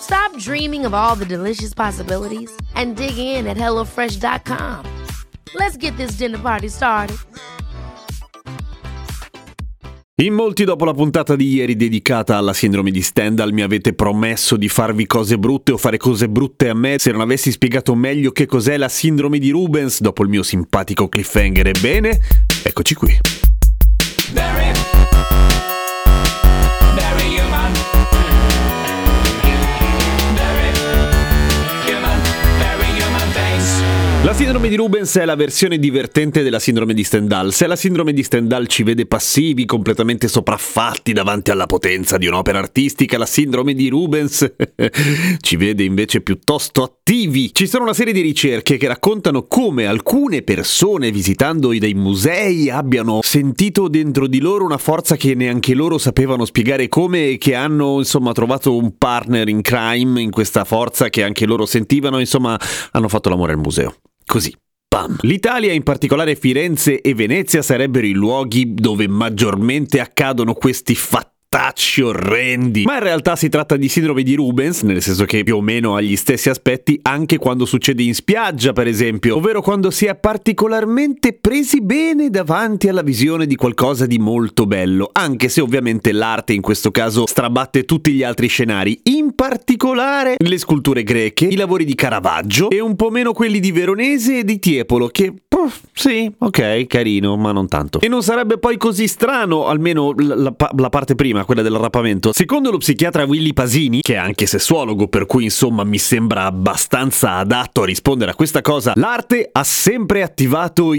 Stop dreaming of all the delicious possibilities and dig in at HelloFresh.com. Let's get this dinner party started. In molti dopo la puntata di ieri dedicata alla sindrome di Stendhal mi avete promesso di farvi cose brutte o fare cose brutte a me se non avessi spiegato meglio che cos'è la sindrome di Rubens dopo il mio simpatico cliffhanger. Ebbene, eccoci qui. La sindrome di Rubens è la versione divertente della sindrome di Stendhal. Se la sindrome di Stendhal ci vede passivi, completamente sopraffatti davanti alla potenza di un'opera artistica, la sindrome di Rubens ci vede invece piuttosto attivi. Ci sono una serie di ricerche che raccontano come alcune persone visitando dei musei abbiano sentito dentro di loro una forza che neanche loro sapevano spiegare come e che hanno insomma trovato un partner in crime in questa forza che anche loro sentivano, insomma hanno fatto l'amore al museo. Così. Bam. L'Italia, in particolare Firenze e Venezia, sarebbero i luoghi dove maggiormente accadono questi fatti fattacci orrendi. Ma in realtà si tratta di sindrome di Rubens, nel senso che più o meno ha gli stessi aspetti anche quando succede in spiaggia, per esempio, ovvero quando si è particolarmente presi bene davanti alla visione di qualcosa di molto bello, anche se ovviamente l'arte in questo caso strabatte tutti gli altri scenari, in particolare le sculture greche, i lavori di Caravaggio e un po' meno quelli di Veronese e di Tiepolo, che sì, ok, carino, ma non tanto. E non sarebbe poi così strano, almeno la, la, la parte prima, quella del rapamento. Secondo lo psichiatra Willy Pasini, che è anche sessuologo, per cui insomma mi sembra abbastanza adatto a rispondere a questa cosa, l'arte ha sempre attivato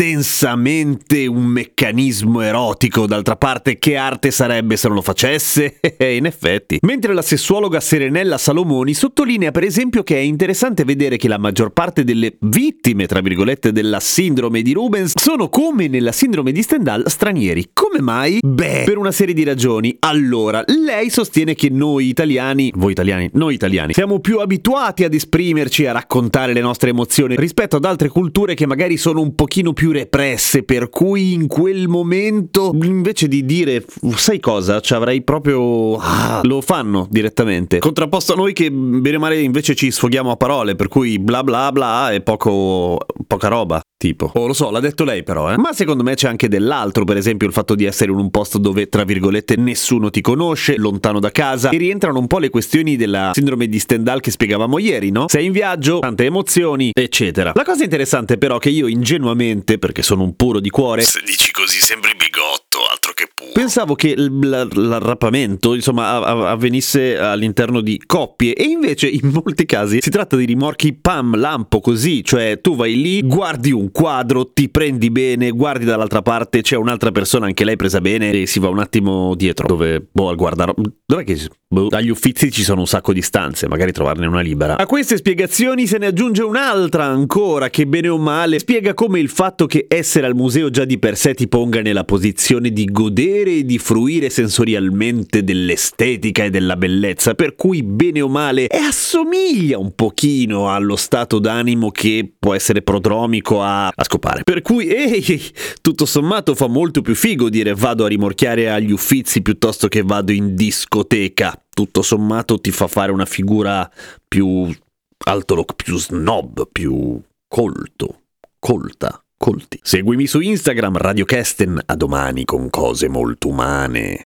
intensamente un meccanismo erotico. D'altra parte, che arte sarebbe se non lo facesse? In effetti. Mentre la sessuologa Serenella Salomoni sottolinea per esempio che è interessante vedere che la maggior parte delle vittime, tra virgolette, della sindrome di Rubens sono come nella sindrome di Stendhal stranieri. Come mai? Beh, per una serie di ragioni. Allora, lei sostiene che noi italiani, voi italiani, noi italiani, siamo più abituati ad esprimerci, a raccontare le nostre emozioni rispetto ad altre culture che magari sono un pochino più represse, per cui in quel momento, invece di dire, sai cosa, ci avrei proprio... Ah, lo fanno direttamente. Contrapposto a noi che bene o male invece ci sfoghiamo a parole, per cui bla bla bla e poco... poca roba. Tipo. Oh, lo so, l'ha detto lei però, eh. Ma secondo me c'è anche dell'altro, per esempio il fatto di essere in un posto dove, tra virgolette, nessuno ti conosce, lontano da casa, e rientrano un po' le questioni della sindrome di Stendhal che spiegavamo ieri, no? Sei in viaggio, tante emozioni, eccetera. La cosa interessante però che io ingenuamente, perché sono un puro di cuore, Se dici così sembri bigotto, altro che. Pensavo che l- l- l'arrapamento insomma avvenisse all'interno di coppie e invece in molti casi si tratta di rimorchi pam lampo così, cioè tu vai lì, guardi un quadro, ti prendi bene, guardi dall'altra parte, c'è un'altra persona anche lei presa bene e si va un attimo dietro dove boh al guardare dov'è che boh, dagli uffizi ci sono un sacco di stanze, magari trovarne una libera. A queste spiegazioni se ne aggiunge un'altra ancora che bene o male spiega come il fatto che essere al museo già di per sé ti ponga nella posizione di godere e di fruire sensorialmente dell'estetica e della bellezza, per cui bene o male e assomiglia un pochino allo stato d'animo che può essere prodromico a, a scopare. Per cui, ehi, tutto sommato fa molto più figo dire vado a rimorchiare agli uffizi piuttosto che vado in discoteca. Tutto sommato ti fa fare una figura più alto, più snob, più colto, colta. Colti. Seguimi su Instagram Radio Kesten, a domani con cose molto umane.